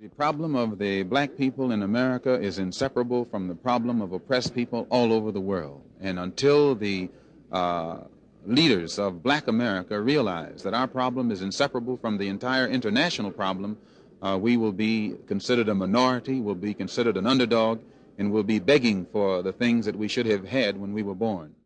The problem of the black people in America is inseparable from the problem of oppressed people all over the world. And until the uh, leaders of black America realize that our problem is inseparable from the entire international problem, uh, we will be considered a minority, will be considered an underdog, and will be begging for the things that we should have had when we were born.